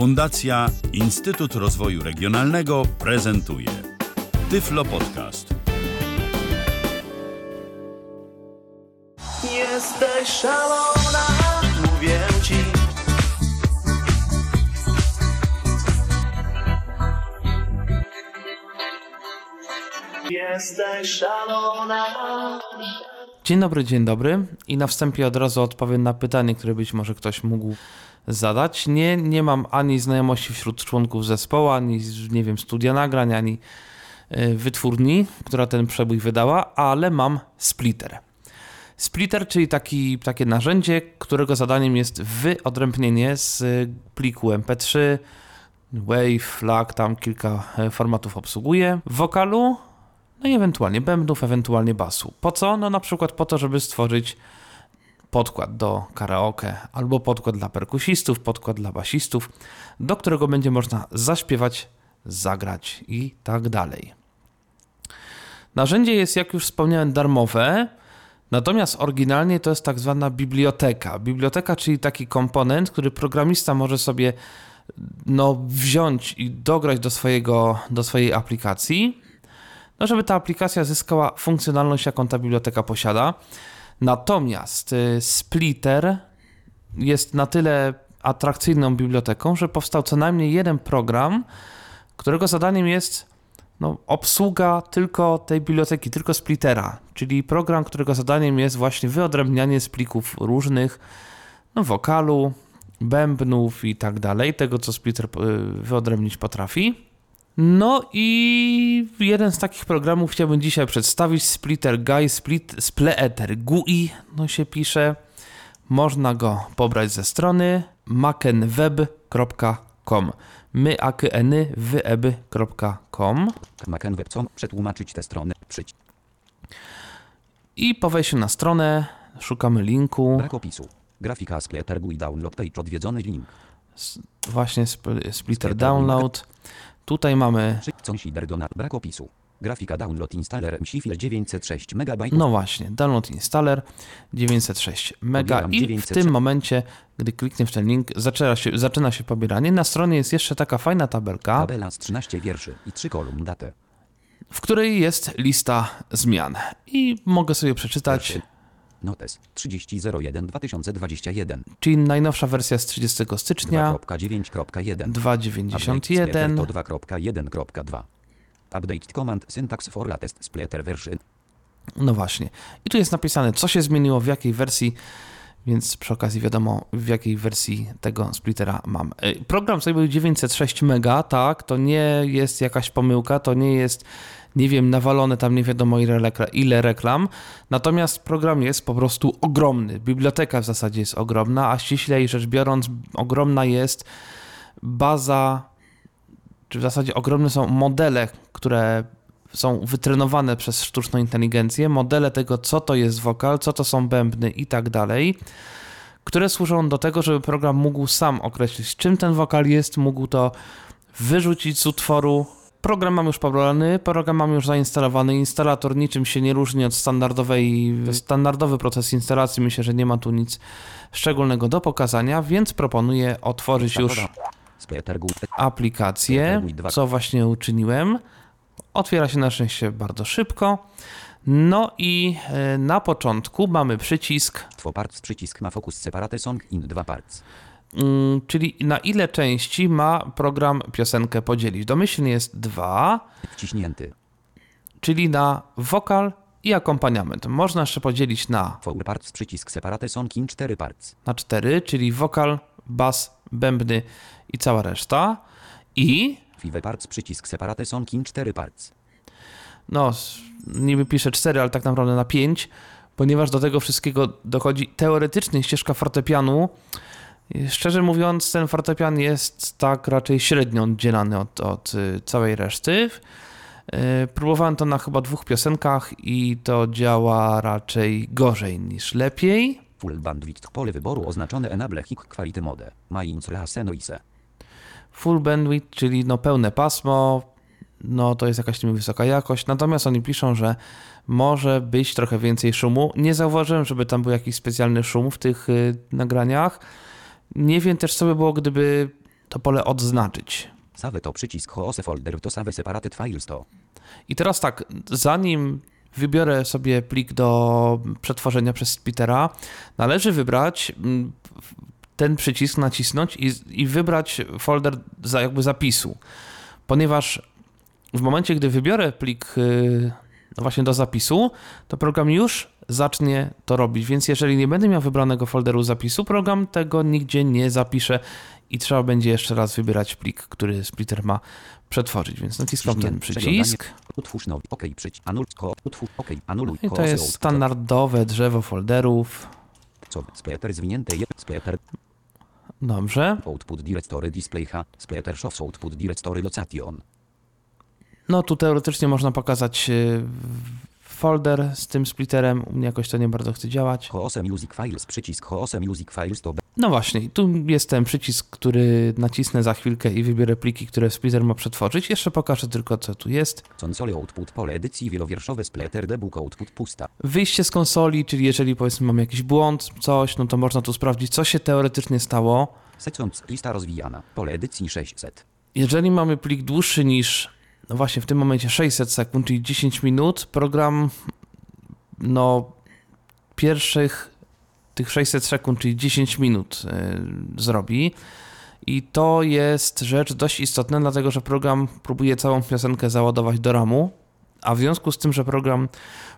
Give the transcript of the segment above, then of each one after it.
Fundacja Instytut Rozwoju Regionalnego prezentuje Tyflo Podcast. Jesteś szalona, mówię ci. Jesteś szalona. Dzień dobry, dzień dobry. I na wstępie od razu odpowiem na pytanie, które być może ktoś mógł zadać. Nie, nie mam ani znajomości wśród członków zespołu, ani nie wiem, studia nagrań, ani y, wytwórni, która ten przebój wydała, ale mam splitter. Splitter, czyli taki, takie narzędzie, którego zadaniem jest wyodrębnienie z pliku MP3, Wave, FLAC, tam kilka e, formatów obsługuje, wokalu, no i ewentualnie bębnów, ewentualnie basu. Po co? No na przykład po to, żeby stworzyć podkład do karaoke, albo podkład dla perkusistów, podkład dla basistów, do którego będzie można zaśpiewać, zagrać i tak dalej. Narzędzie jest, jak już wspomniałem, darmowe, natomiast oryginalnie to jest tak zwana biblioteka. Biblioteka, czyli taki komponent, który programista może sobie no, wziąć i dograć do, swojego, do swojej aplikacji, no, żeby ta aplikacja zyskała funkcjonalność, jaką ta biblioteka posiada. Natomiast y, Splitter jest na tyle atrakcyjną biblioteką, że powstał co najmniej jeden program, którego zadaniem jest no, obsługa tylko tej biblioteki, tylko Splittera, czyli program, którego zadaniem jest właśnie wyodrębnianie z plików różnych, no, wokalu, bębnów i tak dalej, tego co Splitter y, wyodrębnić potrafi. No i jeden z takich programów chciałbym dzisiaj przedstawić, Splitter Guy, Split, Spleeter GUI, no się pisze. Można go pobrać ze strony makenweb.com myaknywyeb.com Makenweb co? Przetłumaczyć tę stronę. Przyć. i po wejściu na stronę szukamy linku, Brak opisu. Grafika Splitter GUI download page odwiedzony link. właśnie Spl- Splitter Download. Tutaj mamy. Brak opisu. Grafika download installer MSI 906 MB. no właśnie, Download Installer 906 mega i w 906. tym momencie, gdy klikniesz w ten link, zaczyna się, zaczyna się pobieranie. Na stronie jest jeszcze taka fajna tabelka, Tabela z 13 wierszy i 3 kolumn datę. w której jest lista zmian. I mogę sobie przeczytać, Wierszy. Notes 30.01 2021 czyli najnowsza wersja z 30 stycznia 2.9.1 2.91. to 2.1.2 Update command syntax for latest splitter version No właśnie. I tu jest napisane, co się zmieniło, w jakiej wersji, więc przy okazji wiadomo, w jakiej wersji tego splittera mam. Y, Program sobie był 906 mega, tak, to nie jest jakaś pomyłka, to nie jest, nie wiem, nawalone tam nie wiadomo ile, rekla- ile reklam, natomiast program jest po prostu ogromny. Biblioteka w zasadzie jest ogromna, a ściślej rzecz biorąc, ogromna jest baza czy w zasadzie ogromne są modele, które są wytrenowane przez sztuczną inteligencję, modele tego, co to jest wokal, co to są bębny i tak dalej, które służą do tego, żeby program mógł sam określić, czym ten wokal jest, mógł to wyrzucić z utworu. Program mam już pobrany, program mam już zainstalowany, instalator niczym się nie różni od standardowej, standardowy proces instalacji, myślę, że nie ma tu nic szczególnego do pokazania, więc proponuję otworzyć już aplikację, co właśnie uczyniłem. Otwiera się na szczęście bardzo szybko. No i e, na początku mamy przycisk, Two parts przycisk ma focus separate song in dwa parts czyli na ile części ma program piosenkę podzielić. Domyślnie jest dwa, wciśnięty czyli na wokal i akompaniament. Można jeszcze podzielić na, Four parts przycisk separate song in 4 parts na cztery, czyli wokal, bas, bębny i cała reszta. I Five parts przycisk separate song in 4 parts no, niby piszę 4, ale tak naprawdę na 5, ponieważ do tego wszystkiego dochodzi teoretycznie ścieżka fortepianu. Szczerze mówiąc, ten fortepian jest tak raczej średnio oddzielany od, od y, całej reszty. Y, Próbowałem to na chyba dwóch piosenkach i to działa raczej gorzej niż lepiej. Full bandwidth pole wyboru oznaczone enable hic quality mode noise Full bandwidth, czyli no pełne pasmo, no to jest jakaś niby wysoka jakość. Natomiast oni piszą, że może być trochę więcej szumu. Nie zauważyłem, żeby tam był jakiś specjalny szum w tych y, nagraniach. Nie wiem też, co by było, gdyby to pole odznaczyć. Save to przycisk hoose folder to save separated files to. I teraz tak, zanim wybiorę sobie plik do przetworzenia przez splittera, należy wybrać mm, ten przycisk, nacisnąć i, i wybrać folder za jakby zapisu. Ponieważ w momencie, gdy wybiorę plik yy, no właśnie do zapisu, to program już zacznie to robić. Więc jeżeli nie będę miał wybranego folderu zapisu, program tego nigdzie nie zapisze i trzeba będzie jeszcze raz wybierać plik, który splitter ma przetworzyć. Więc naciskam ten przycisk. Utwórz nowy. OK. Przycisk. Anul. Utwórz. OK. Anuluj. I to jest standardowe drzewo folderów. Co? Splitter zwinięte. Splitter. Dobrze. Output directory display H. Splitter shows output directory location. No tu teoretycznie można pokazać y, folder z tym splitterem. U mnie jakoś to nie bardzo chce działać. Hoose music files. Przycisk hoose music files to. No właśnie, tu jest ten przycisk, który nacisnę za chwilkę i wybiorę pliki, które splitter ma przetworzyć. Jeszcze pokażę tylko, co tu jest. Console output pole edycji wielowierszowe splitter debug output pusta. Wyjście z konsoli, czyli jeżeli powiedzmy mam jakiś błąd, coś, no to można tu sprawdzić, co się teoretycznie stało. Sekcją lista rozwijana. Pole edycji 600. Jeżeli mamy plik dłuższy niż, no właśnie w tym momencie 600 sekund, czyli 10 minut, program, no pierwszych tych 600 sekund, czyli 10 minut y, zrobi. I to jest rzecz dość istotna, dlatego że program próbuje całą piosenkę załadować do ramu, a w związku z tym, że program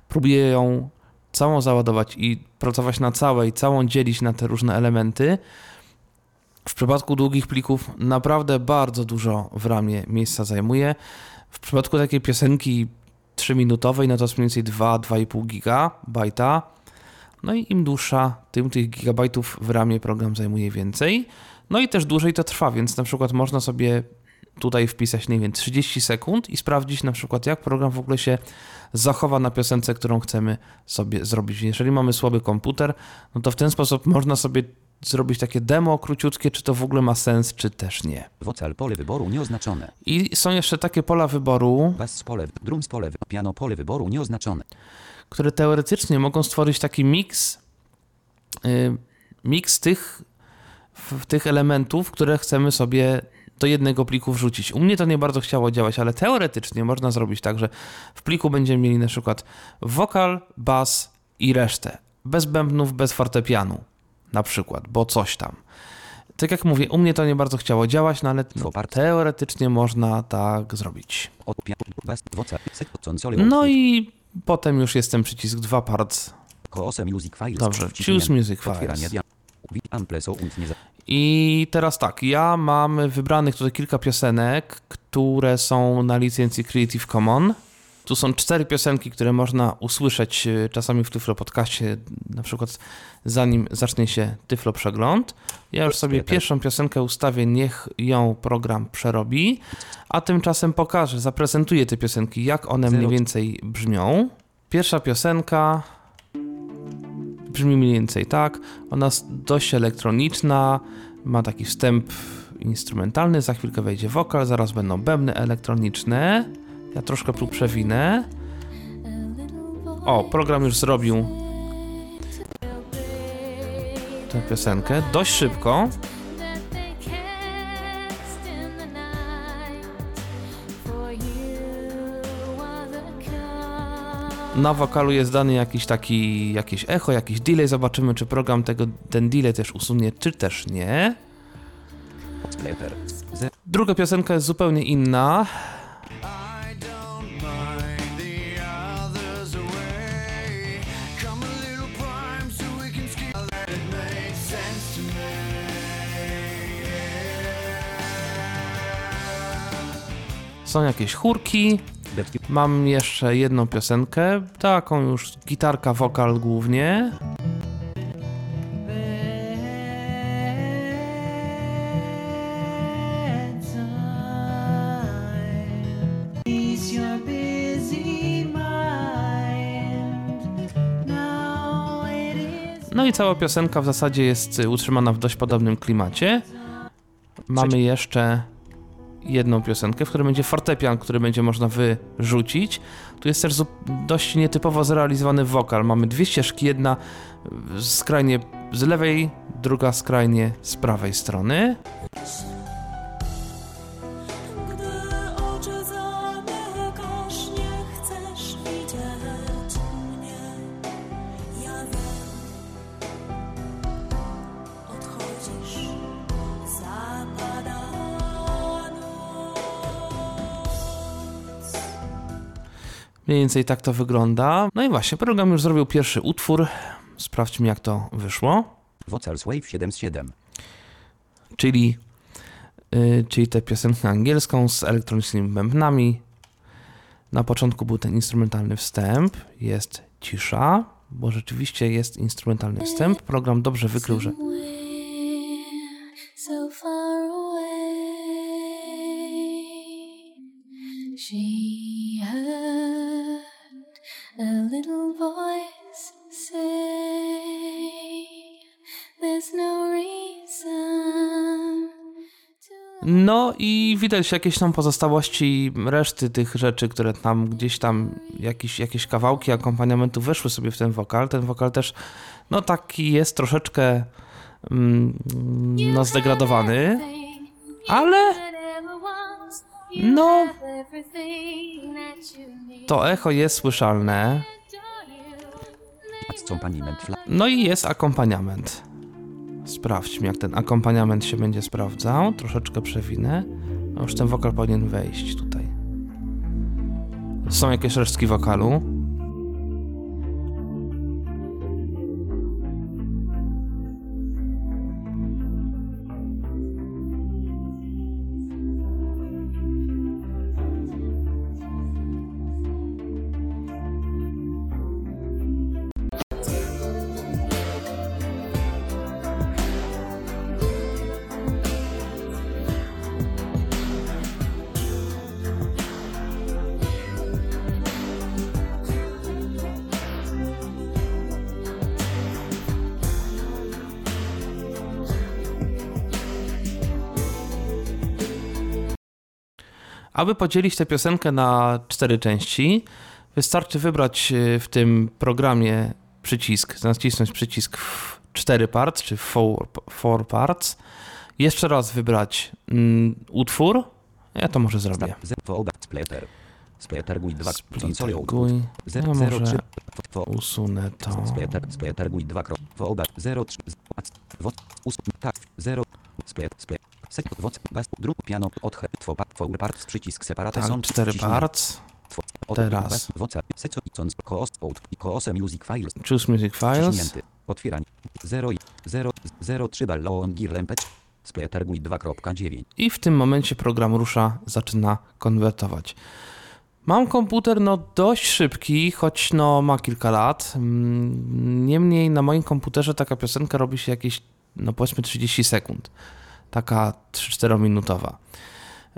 próbuje ją całą załadować i pracować na całej, całą dzielić na te różne elementy, w przypadku długich plików naprawdę bardzo dużo w ramie miejsca zajmuje. W przypadku takiej piosenki 3-minutowej, no to jest mniej więcej 2-2,5 gigabajta. No i im dłuższa, tym tych gigabajtów w ramie program zajmuje więcej. No i też dłużej to trwa, więc na przykład można sobie tutaj wpisać, nie wiem, 30 sekund i sprawdzić na przykład, jak program w ogóle się zachowa na piosence, którą chcemy sobie zrobić. Jeżeli mamy słaby komputer, no to w ten sposób można sobie zrobić takie demo króciutkie, czy to w ogóle ma sens, czy też nie. Wocal pole wyboru nieoznaczone. I są jeszcze takie pola wyboru, Bass pole, drums pole, piano pole wyboru nieoznaczone. które teoretycznie mogą stworzyć taki miks, y, miks tych, w- tych elementów, które chcemy sobie do jednego pliku wrzucić. U mnie to nie bardzo chciało działać, ale teoretycznie można zrobić tak, że w pliku będziemy mieli na przykład wokal, bas i resztę. Bez bębnów, bez fortepianu na przykład, bo coś tam. Tak jak mówię, u mnie to nie bardzo chciało działać, no ale no, teoretycznie można tak zrobić. No i potem już jest ten przycisk 2 parts. Dobrze, choose music files. I teraz tak, ja mam wybranych tutaj kilka piosenek, które są na licencji Creative Commons. Tu są cztery piosenki, które można usłyszeć e, czasami w Tyflo Podcaście, na przykład zanim zacznie się Tyflo Przegląd. Ja już sobie Super. pierwszą piosenkę ustawię, niech ją program przerobi, a tymczasem pokażę, zaprezentuję te piosenki, jak one mniej więcej brzmią. Pierwsza piosenka brzmi mniej więcej tak. Ona jest dość elektroniczna, ma taki wstęp instrumentalny, za chwilkę wejdzie wokal, zaraz będą bębny elektroniczne. Ja troszkę tu przewinę. O, program już zrobił tę piosenkę dość szybko. Na wokalu jest dany jakiś taki, jakieś echo, jakiś delay. Zobaczymy, czy program tego, ten delay też usunie, czy też nie. Druga piosenka jest zupełnie inna. Są jakieś chórki. Mam jeszcze jedną piosenkę, taką już gitarka, wokal głównie. No i cała piosenka w zasadzie jest utrzymana w dość podobnym klimacie. Mamy jeszcze jedną piosenkę, w której będzie fortepian, który będzie można wyrzucić. Tu jest też dość nietypowo zrealizowany wokal. Mamy dwie ścieżki, jedna skrajnie z lewej, druga skrajnie z prawej strony. Mniej więcej tak to wygląda. No i właśnie, program już zrobił pierwszy utwór. Sprawdźmy, jak to wyszło. Vocals Wave 77. Czyli, yy, czyli tę piosenkę angielską z elektronicznymi bębnami. Na początku był ten instrumentalny wstęp, jest cisza, bo rzeczywiście jest instrumentalny wstęp. Program dobrze wykrył, że Somewhere so far away, she a little voice say, There's no reason to No i widać jakieś tam pozostałości reszty tych rzeczy, które tam gdzieś tam jakieś, jakieś kawałki akompaniamentu weszły sobie w ten wokal. Ten wokal też no taki jest troszeczkę mm, no zdegradowany, ale no to echo jest słyszalne. No i jest akompaniament. Sprawdźmy, jak ten akompaniament się będzie sprawdzał. Troszeczkę przewinę. No już ten wokal powinien wejść tutaj. Są jakieś resztki wokalu. Aby podzielić tę piosenkę na cztery części, wystarczy wybrać y, w tym programie przycisk, nacisnąć przycisk w 4 parts, czy four, four parts. Jeszcze raz wybrać mm, utwór. Ja to może zrobię. Splitter GUI 2. Splitter GUI. Ja może usunę to. GUI 2. Woda 03. Woc. Ust. Tak. 0. Split. Split. Set. Woc. Bas. Druk. Piano. Odche. Two. Pa. Four parts. Przycisk separate Tak, są. cztery parts. Teraz. Woca. Seco. Icons. Koos. Out. I koose music files. Choose Music Files. Otwieranie. 0 i 0. 0 3 ballon girlempet. Splitter GUI 2.9. I w tym momencie program rusza, zaczyna konwertować. Mam komputer no dość szybki, choć no ma kilka lat. Mm, Niemniej na moim komputerze taka piosenka robi się jakieś no powiedzmy 30 sekund. Taka 3-4 minutowa.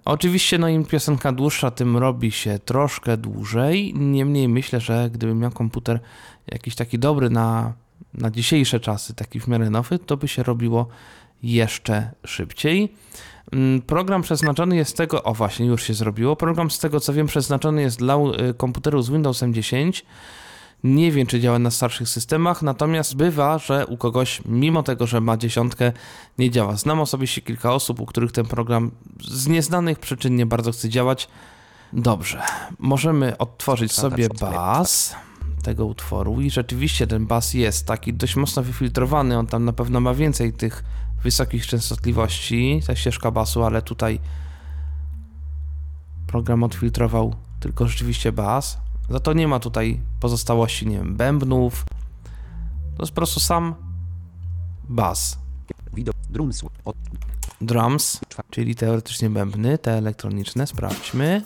Oczywiście no im piosenka dłuższa, tym robi się troszkę dłużej. Niemniej myślę, że gdybym miał komputer jakiś taki dobry na, na dzisiejsze czasy, taki w miarę nowy, to by się robiło jeszcze szybciej. Mm, Program przeznaczony jest z tego, o właśnie, już się zrobiło. Program z tego co wiem przeznaczony jest dla y, komputerów z Windowsem 10. Nie wiem, czy działa na starszych systemach, natomiast bywa, że u kogoś, mimo tego, że ma dziesiątkę, nie działa. Znam osobiście kilka osób, u których ten program z nieznanych przyczyn nie bardzo chce działać. Dobrze, możemy odtworzyć sobie bas tego utworu i rzeczywiście ten bas jest taki dość mocno wyfiltrowany, on tam na pewno ma więcej tych wysokich częstotliwości, ta ścieżka basu, ale tutaj program odfiltrował tylko rzeczywiście bas. Za to nie ma tutaj pozostałości, nie wiem, bębnów. To jest po prostu sam bas. Widok. Drums. Drums, czyli teoretycznie bębny, te elektroniczne, sprawdźmy.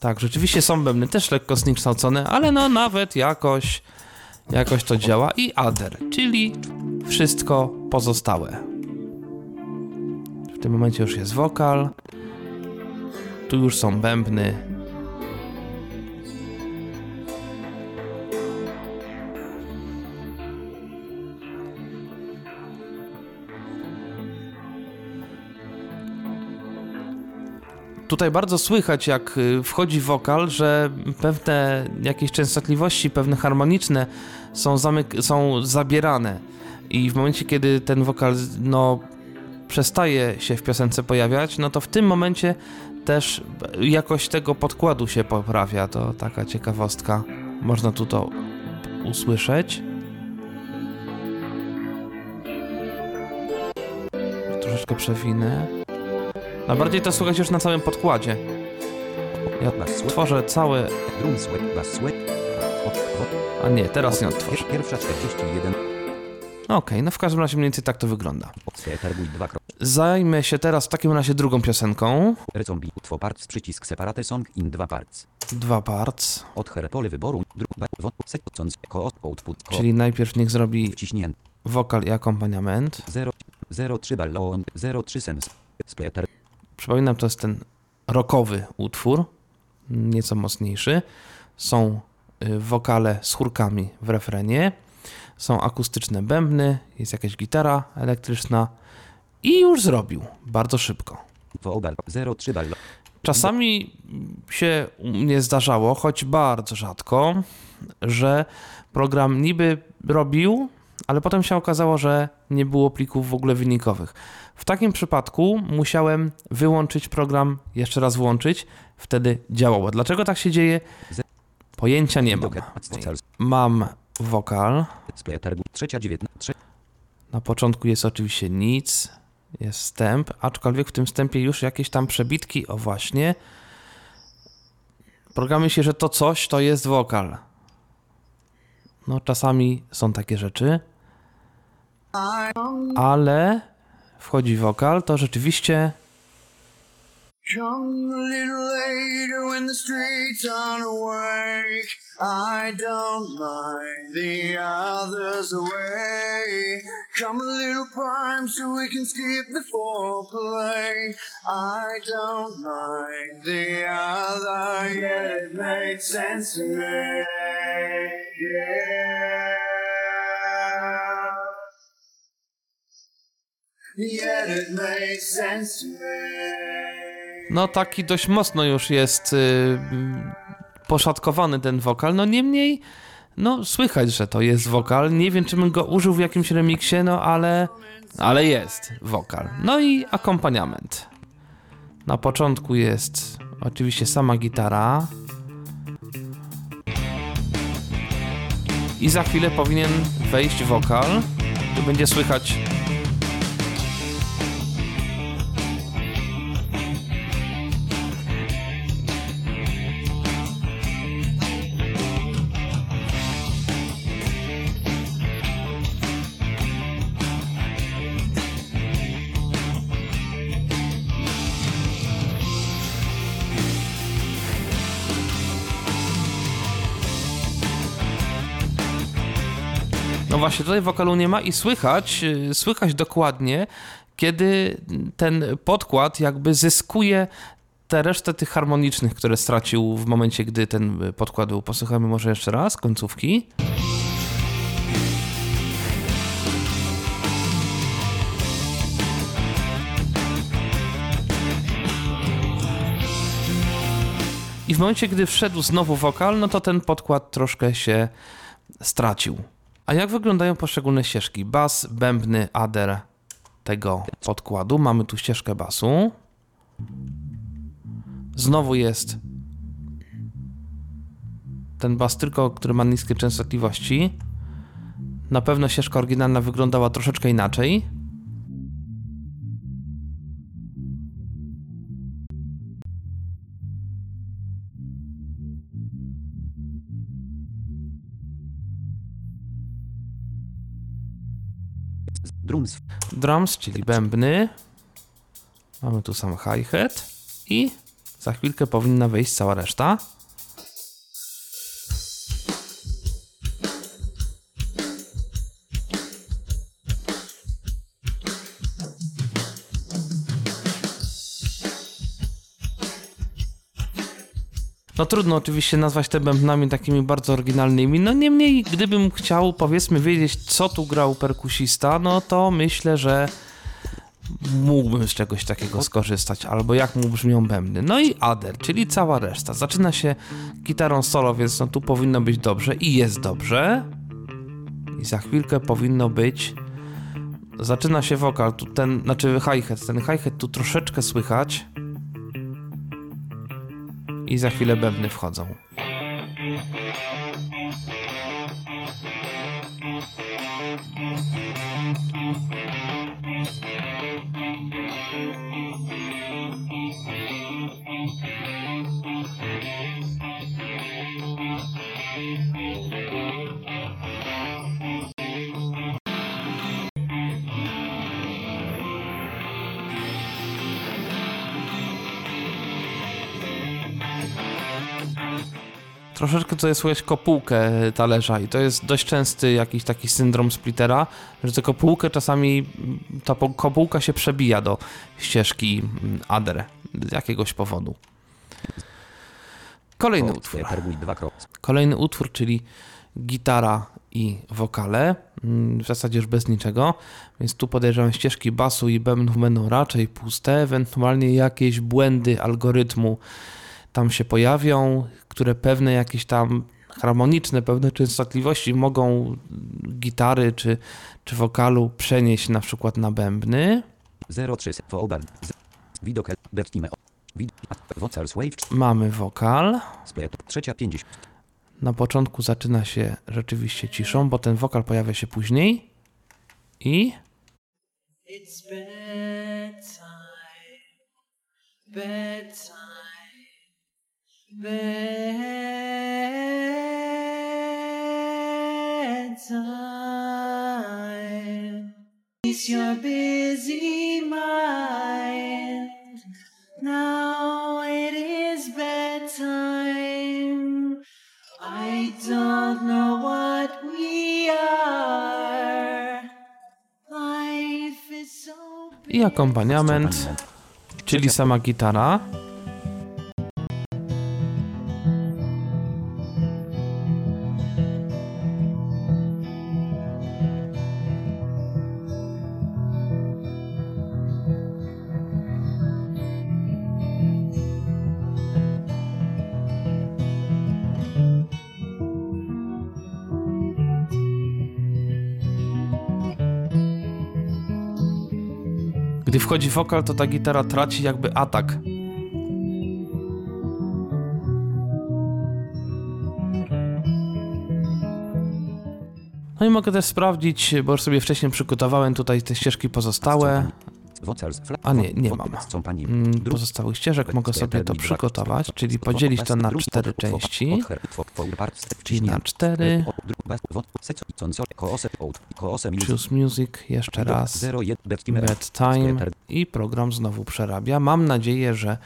Tak, rzeczywiście są bębny też lekko zniekształcone, ale no nawet jakoś, jakoś to działa. I other, czyli wszystko pozostałe. W tym momencie już jest wokal. Tu już są bębny. Tutaj bardzo słychać, jak y, wchodzi wokal, że pewne jakieś częstotliwości, pewne harmoniczne są, są zabierane. I w momencie, kiedy ten wokal no, przestaje się w piosence pojawiać, no to w tym momencie też jakość tego podkładu się poprawia. To taka ciekawostka. Można tu to usłyszeć. Troszeczkę przewinę. Najbardziej to słychać już na całym podkładzie. Ja tworzę całe... A nie, teraz nie 41. Okej, no w każdym razie mniej więcej tak to wygląda. Seterbuj 2 krop. Zajmę się teraz w takim razie drugą piosenką. Recombi. Utwo parts przycisk separate song in 2 parts. Dwa parts. Od her pole wyboru. Dru, ba, wod, sekcons, ko, output, ko. Czyli najpierw niech zrobi Wciśnięty. wokal i akompaniament. 0, 0, 3 ballon, 0, 3 sens. Splitter. Przypominam, to jest ten rockowy utwór, nieco mocniejszy. Są y, wokale z chórkami w refrenie, są akustyczne bębny, jest jakaś gitara elektryczna i już zrobił, bardzo szybko. Woobal. 0, 3 ballon. Czasami się u mnie zdarzało, choć bardzo rzadko, że program niby robił, ale potem się okazało, że nie było plików w ogóle wynikowych. W takim przypadku musiałem wyłączyć program, jeszcze raz włączyć, wtedy działało. Dlaczego tak się dzieje? Pojęcia nie mam. Mam wokal. Splitter. Trzecia 19. Na początku jest oczywiście nic, jest wstęp, aczkolwiek w tym wstępie już jakieś tam przebitki, o właśnie. Program myśli, że to coś to jest wokal. No czasami są takie rzeczy, ale wchodzi wokal, to rzeczywiście Come a little later when the streets aren't awake. I don't mind the others away. Come a little prime so we can skip the foreplay. I don't mind the other, yet it makes sense to me. Yeah. Yet it makes sense to me. No taki dość mocno już jest y, mm, poszatkowany ten wokal, no niemniej no słychać, że to jest wokal. Nie wiem, czy bym go użył w jakimś remiksie, no ale ale jest wokal. No i akompaniament. Na początku jest oczywiście sama gitara. I za chwilę powinien wejść wokal. Tu będzie słychać No właśnie, tutaj wokalu nie ma i słychać, y, słychać dokładnie, kiedy ten podkład jakby zyskuje tę resztę tych harmonicznych, które stracił w momencie, gdy ten podkład był. Posłuchajmy może jeszcze raz końcówki. I w momencie, gdy wszedł znowu wokal, no to ten podkład troszkę się stracił. A jak wyglądają poszczególne ścieżki? Bas, bębny, ader tego podkładu. Mamy tu ścieżkę basu. Znowu jest ten bas tylko, który ma niskie częstotliwości. Na pewno ścieżka oryginalna wyglądała troszeczkę inaczej. Drums. drums, czyli bębny. Mamy tu sam hi-hat i za chwilkę powinna wejść cała reszta. No trudno oczywiście nazwać te bębnami takimi bardzo oryginalnymi, no niemniej gdybym chciał powiedzmy wiedzieć co tu grał perkusista, no to myślę, że mógłbym z czegoś takiego skorzystać, albo jak mu brzmią bębny. No i Ader, czyli cała reszta. Zaczyna się gitarą solo, więc no tu powinno być dobrze i jest dobrze. I za chwilkę powinno być... Zaczyna się wokal, tu ten, znaczy hi-hat, ten hi-hat tu troszeczkę słychać. I za chwilę bębny wchodzą. Troszeczkę tutaj słychać kopułkę talerza i to jest dość częsty jakiś taki syndrom splittera, że tę kopułkę czasami, ta kopułka się przebija do ścieżki mm, ADR z jakiegoś powodu. Kolejny utwór. Splaterguj 2 krop. Kolejny utwór, czyli gitara i wokale, mm, w zasadzie już bez niczego, więc tu podejrzewam ścieżki basu i bębnów będą raczej puste, ewentualnie jakieś błędy algorytmu tam się pojawią, które pewne jakieś tam harmoniczne, pewne częstotliwości mogą gitary czy, czy wokalu przenieść na przykład na bębny. 03 Woban. Widok Bertime. Wid. Vocals Wave. Mamy wokal. Trzecia 50. Na początku zaczyna się rzeczywiście ciszą, bo ten wokal pojawia się później i It's bedtime, bedtime, bedtime. It's your busy mind. Now it is bedtime. I don't know what we are. Life is so i akompaniament, czyli sama gitara. Wchodzi wokal, to ta gitara traci jakby atak. No i mogę też sprawdzić, bo już sobie wcześniej przygotowałem tutaj te ścieżki pozostałe. A nie, nie mam. Mm, Pozostałych ścieżek mogę sobie to przygotować, czyli podzielić to na cztery części, czyli na cztery. Choose Music jeszcze raz. Bedtime i program znowu przerabia. Mam nadzieję, że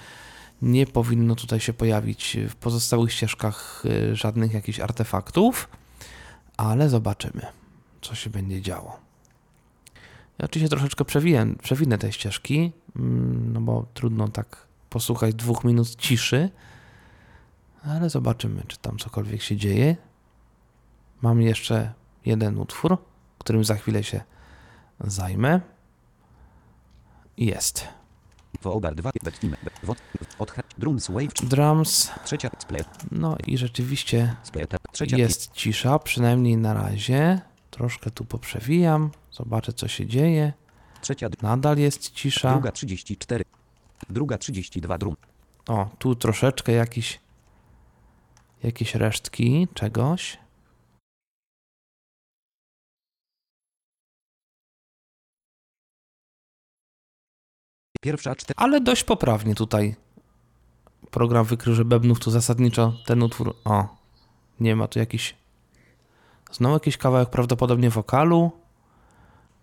nie powinno tutaj się pojawić w pozostałych ścieżkach y, żadnych jakichś artefaktów, ale zobaczymy, co się będzie działo. Ja oczywiście troszeczkę przewiję, przewinę te ścieżki, mm, no bo trudno tak posłuchać dwóch minut ciszy, ale zobaczymy, czy tam cokolwiek się dzieje. Mam jeszcze jeden utwór, którym za chwilę się zajmę. Jest. Wobar 2. Bertime. Odchę. Drums Wave. Drums. Trzecia. No i rzeczywiście. Trzecia. jest cisza, przynajmniej na razie. Troszkę tu poprzewijam, zobaczę co się dzieje. Trzecia. Nadal jest cisza. Druga 34. Druga 32 drum. O, tu troszeczkę jakiś, jakieś resztki czegoś. Pierwsza 4. Ale dość poprawnie tutaj program wykrył, że bębnów tu zasadniczo ten utwór... O, nie ma tu jakiś... Znowu jakiś kawałek prawdopodobnie wokalu.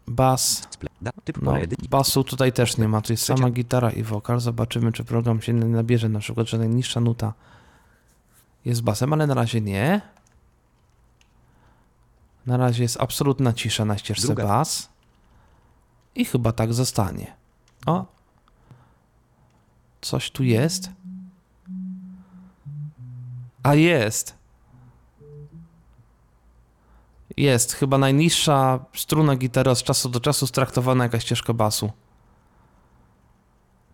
Bas. No, basu tutaj też nie ma. Tu jest sama gitara i wokal. Zobaczymy, czy program się nabierze. Na przykład, że najniższa nuta jest basem, ale na razie nie. Na razie jest absolutna cisza na ścieżce Druga. bas. I chyba tak zostanie. O. Coś tu jest. A jest. Jest. Chyba najniższa struna gitary od czasu do czasu straktowana jaka ścieżka basu.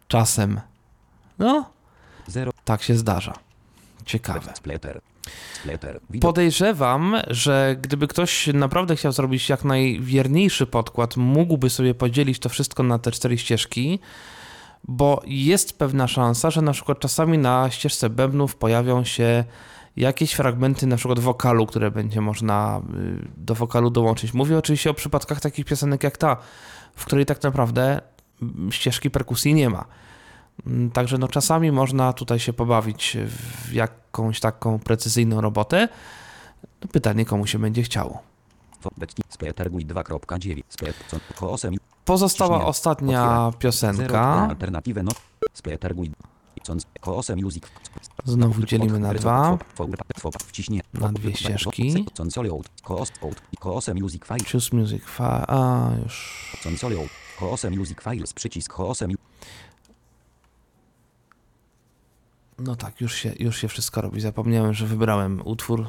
Czasem. No, 0. tak się zdarza. Ciekawe. Podejrzewam, że gdyby ktoś naprawdę chciał zrobić jak najwierniejszy podkład, mógłby sobie podzielić to wszystko na te cztery ścieżki, bo jest pewna szansa, że na przykład czasami na ścieżce bębnów pojawią się jakieś fragmenty na przykład wokalu, które będzie można y, do wokalu dołączyć. Mówię oczywiście o przypadkach takich piosenek jak ta, w której tak naprawdę mm, ścieżki perkusji nie ma. Mm, Także no czasami można tutaj się pobawić w jakąś taką precyzyjną robotę. No Pytanie, komu się będzie chciało. Pozostała ostatnia Otwieram. 0. piosenka. Alternatywę no. Znowu dzielimy na dwa. Na dwie ścieżki. Choose Music File. A, już. No tak, już się, już się wszystko robi. Zapomniałem, że wybrałem utwór.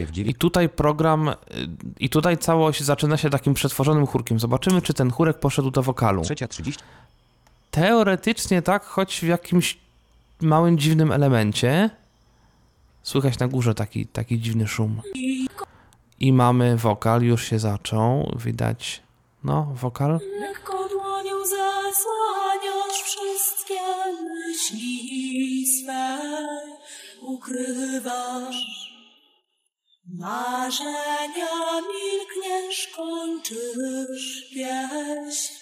I 9. tutaj program, y, i tutaj całość zaczyna się takim przetworzonym chórkiem. Zobaczymy, czy ten chórek poszedł do wokalu. Trzecia 30. Teoretycznie tak, choć w jakimś małym dziwnym elemencie. Słychać na górze taki, taki dziwny szum. I mamy wokal, już się zaczął. Widać, no, wokal. Lekko dłonią zasłaniasz wszystkie myśli swe, ukrywasz marzenia, milkniesz, kończysz pieśń.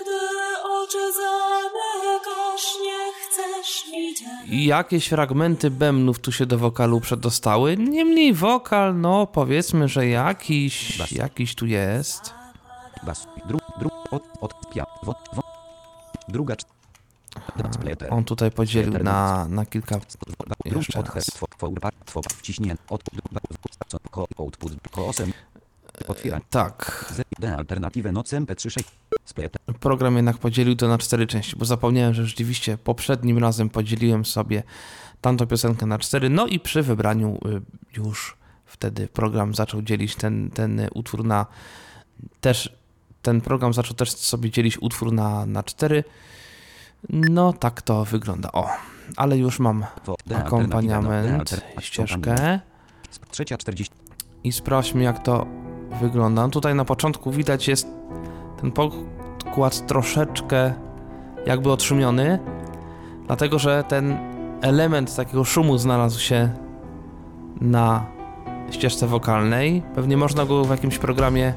Gdy oczy zamykasz, nie chcesz widzieć. I jakieś fragmenty bębnów tu się do wokalu przedostały. Niemniej wokal, no powiedzmy, że jakiś, Bas. jakiś tu jest. Bas. Dru, dru, od, od, pia, wo, wo. Druga. On tutaj podzielił na, na kilka. Jeszcze raz. Tak, Z, D, alternatywę noc MP3 6. Splitter. program jednak podzielił to na cztery części, bo zapomniałem, że rzeczywiście poprzednim razem podzieliłem sobie tamtą piosenkę na cztery, no i przy wybraniu y, już wtedy program zaczął dzielić ten, ten utwór na też, ten program zaczął też sobie dzielić utwór na, na cztery. No tak to wygląda, o, ale już mam akompaniament, ścieżkę Trzecia 40. i sprawdźmy jak to wygląda. Tutaj na początku widać jest ten podkład troszeczkę jakby odszumiony, dlatego że ten element takiego szumu znalazł się na ścieżce wokalnej. Pewnie można go w jakimś programie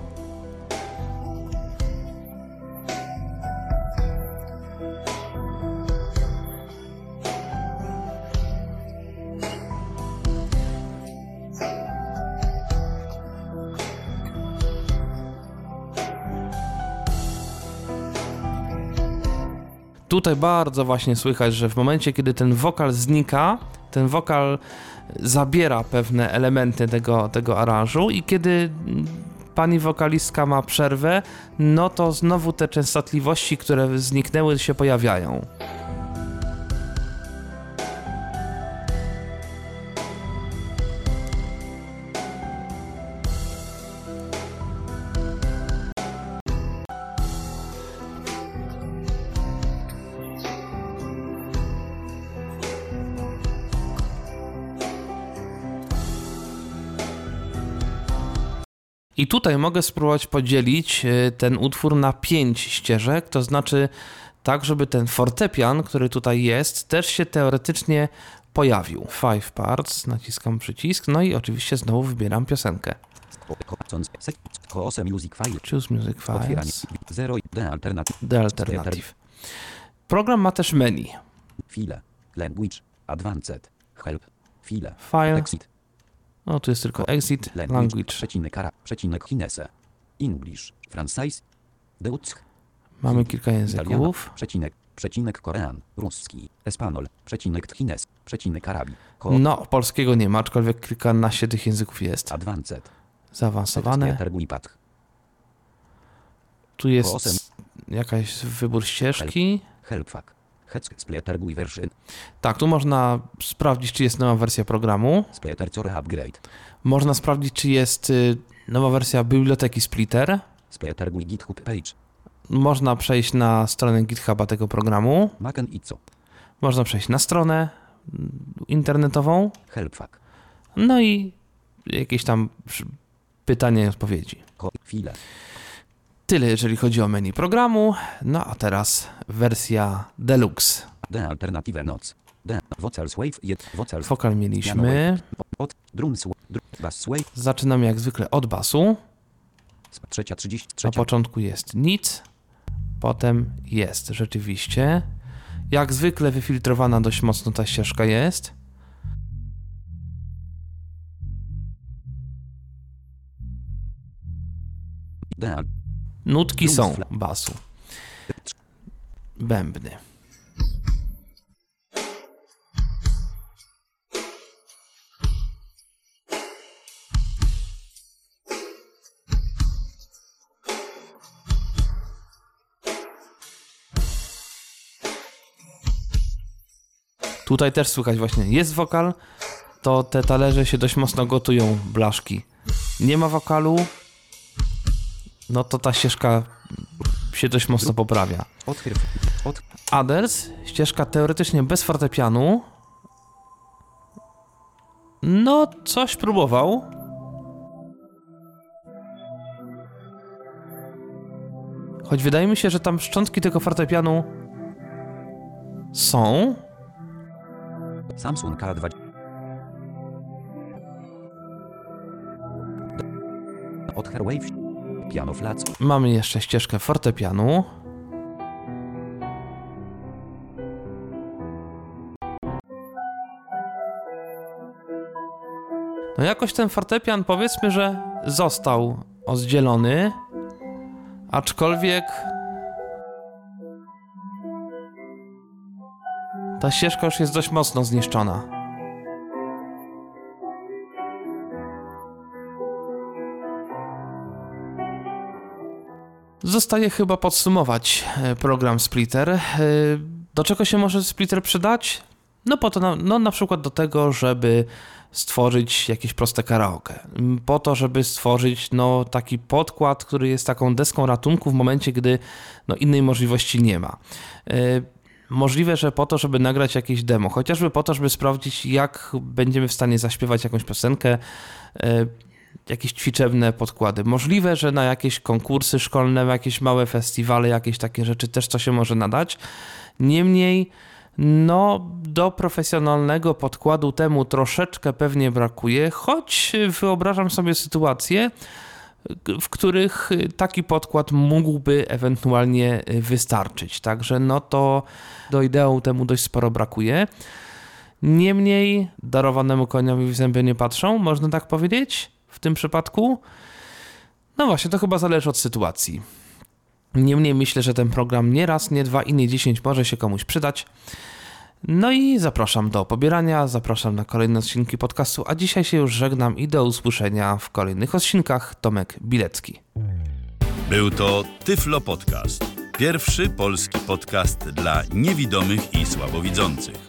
Tutaj bardzo właśnie słychać, że w momencie, kiedy ten wokal znika, ten wokal zabiera pewne elementy tego, tego aranżu i kiedy pani wokalistka ma przerwę, no to znowu te częstotliwości, które zniknęły, się pojawiają. Tutaj mogę spróbować podzielić e, ten utwór na pięć ścieżek, to znaczy tak, żeby ten fortepian, który tutaj jest, też się teoretycznie pojawił. Five parts, naciskam przycisk, no i oczywiście znowu wybieram piosenkę. Choose Music. Files, 0 D alternatyw. The Alternative. Program ma też menu. File. Language. Advanced. Help. File. File. No tu jest tylko exit, language. Przecinek ara. Przecinek Chinese. English. Francis. Deutsch. Mamy kilka języków. Przecinek. Przecinek Korean. Ruski. Espanol. Przecinek Chines. Przecinek Arabi. No, polskiego nie ma, aczkolwiek kilkanaście tych języków jest. Advanced. Zaawansowane. Tu jest jakaś wybór ścieżki. Helpfak. Tak, tu można sprawdzić, czy jest nowa wersja programu. Można sprawdzić, czy jest y, nowa wersja biblioteki Splitter. Można przejść na stronę GitHuba tego programu. Można przejść na stronę mm, internetową. Helpfak. No i jakieś tam pytania i odpowiedzi. Ko. Tyle, jeżeli chodzi o menu programu. No a teraz wersja deluxe. D alternatywe noc. D. Vocals wave. Jed. Vocals. Wokal mieliśmy. Od. Drums. Drum, bass wave. Zaczynamy jak zwykle od basu. Trzecia 30. Na początku jest nic, potem jest rzeczywiście. Jak zwykle wyfiltrowana dość mocno ta ścieżka jest. D. Nutki są basu. bębny. Tutaj też słychać właśnie, jest wokal, to te talerze się dość mocno gotują, blaszki. Nie ma wokalu, no to ta ścieżka się dość mocno poprawia. Others, ścieżka teoretycznie bez fortepianu. No, coś próbował. Choć wydaje mi się, że tam szczątki tego fortepianu są. Samsung K2. Od Herwave. Piano Flats. Mamy jeszcze ścieżkę fortepianu. No jakoś ten fortepian powiedzmy, że został oddzielony, aczkolwiek ta ścieżka już jest dość mocno zniszczona. Zostaje chyba podsumować e, program Splitter. E, Do czego się może Splitter przydać? No po to, na, no na przykład do tego, żeby stworzyć jakieś proste karaoke. Po to, żeby stworzyć no, taki podkład, który jest taką deską ratunku w momencie, gdy no, innej możliwości nie ma. E, Możliwe, że po to, żeby nagrać jakieś demo, chociażby po to, żeby sprawdzić, jak będziemy w stanie zaśpiewać jakąś piosenkę, jakieś ćwiczebne podkłady. Możliwe, że na jakieś konkursy szkolne, jakieś małe festiwale, jakieś takie rzeczy też to się może nadać. Niemniej, no, do profesjonalnego podkładu temu troszeczkę pewnie brakuje, choć wyobrażam sobie sytuację, w których taki podkład mógłby ewentualnie wystarczyć. Także no to do ideału temu dość sporo brakuje. Niemniej darowanemu koniowi w zęby nie patrzą, można tak powiedzieć w tym przypadku. No właśnie, to chyba zależy od sytuacji. Niemniej myślę, że ten program nie raz, nie dwa i nie dziesięć może się komuś przydać. No i zapraszam do pobierania, zapraszam na kolejne odcinki podcastu, a dzisiaj się już żegnam i do usłyszenia w kolejnych odcinkach. Tomek Bilecki. Był to Tyflo Podcast. Pierwszy polski podcast dla niewidomych i słabowidzących.